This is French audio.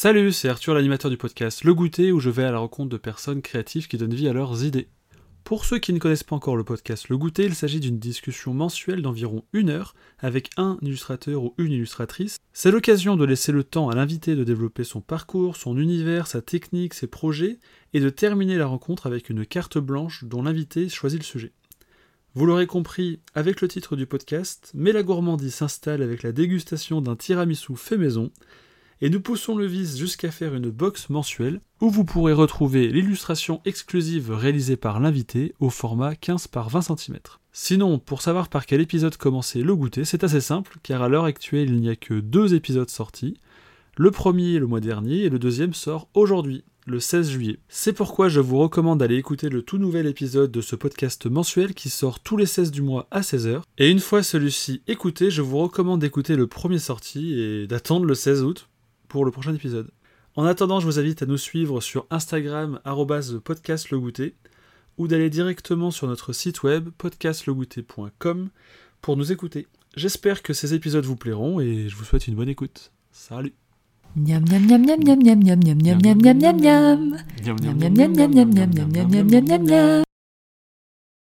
Salut, c'est Arthur l'animateur du podcast Le Goûter où je vais à la rencontre de personnes créatives qui donnent vie à leurs idées. Pour ceux qui ne connaissent pas encore le podcast Le Goûter, il s'agit d'une discussion mensuelle d'environ une heure avec un illustrateur ou une illustratrice. C'est l'occasion de laisser le temps à l'invité de développer son parcours, son univers, sa technique, ses projets, et de terminer la rencontre avec une carte blanche dont l'invité choisit le sujet. Vous l'aurez compris avec le titre du podcast, mais la gourmandise s'installe avec la dégustation d'un tiramisu fait maison, et nous poussons le vice jusqu'à faire une box mensuelle où vous pourrez retrouver l'illustration exclusive réalisée par l'invité au format 15 par 20 cm. Sinon, pour savoir par quel épisode commencer le goûter, c'est assez simple, car à l'heure actuelle il n'y a que deux épisodes sortis. Le premier le mois dernier et le deuxième sort aujourd'hui, le 16 juillet. C'est pourquoi je vous recommande d'aller écouter le tout nouvel épisode de ce podcast mensuel qui sort tous les 16 du mois à 16h. Et une fois celui-ci écouté, je vous recommande d'écouter le premier sorti et d'attendre le 16 août pour le prochain épisode. En attendant, je vous invite à nous suivre sur Instagram podcastlegoûter ou d'aller directement sur notre site web podcastlegoûter.com pour nous écouter. J'espère que ces épisodes vous plairont et je vous souhaite une bonne écoute. Salut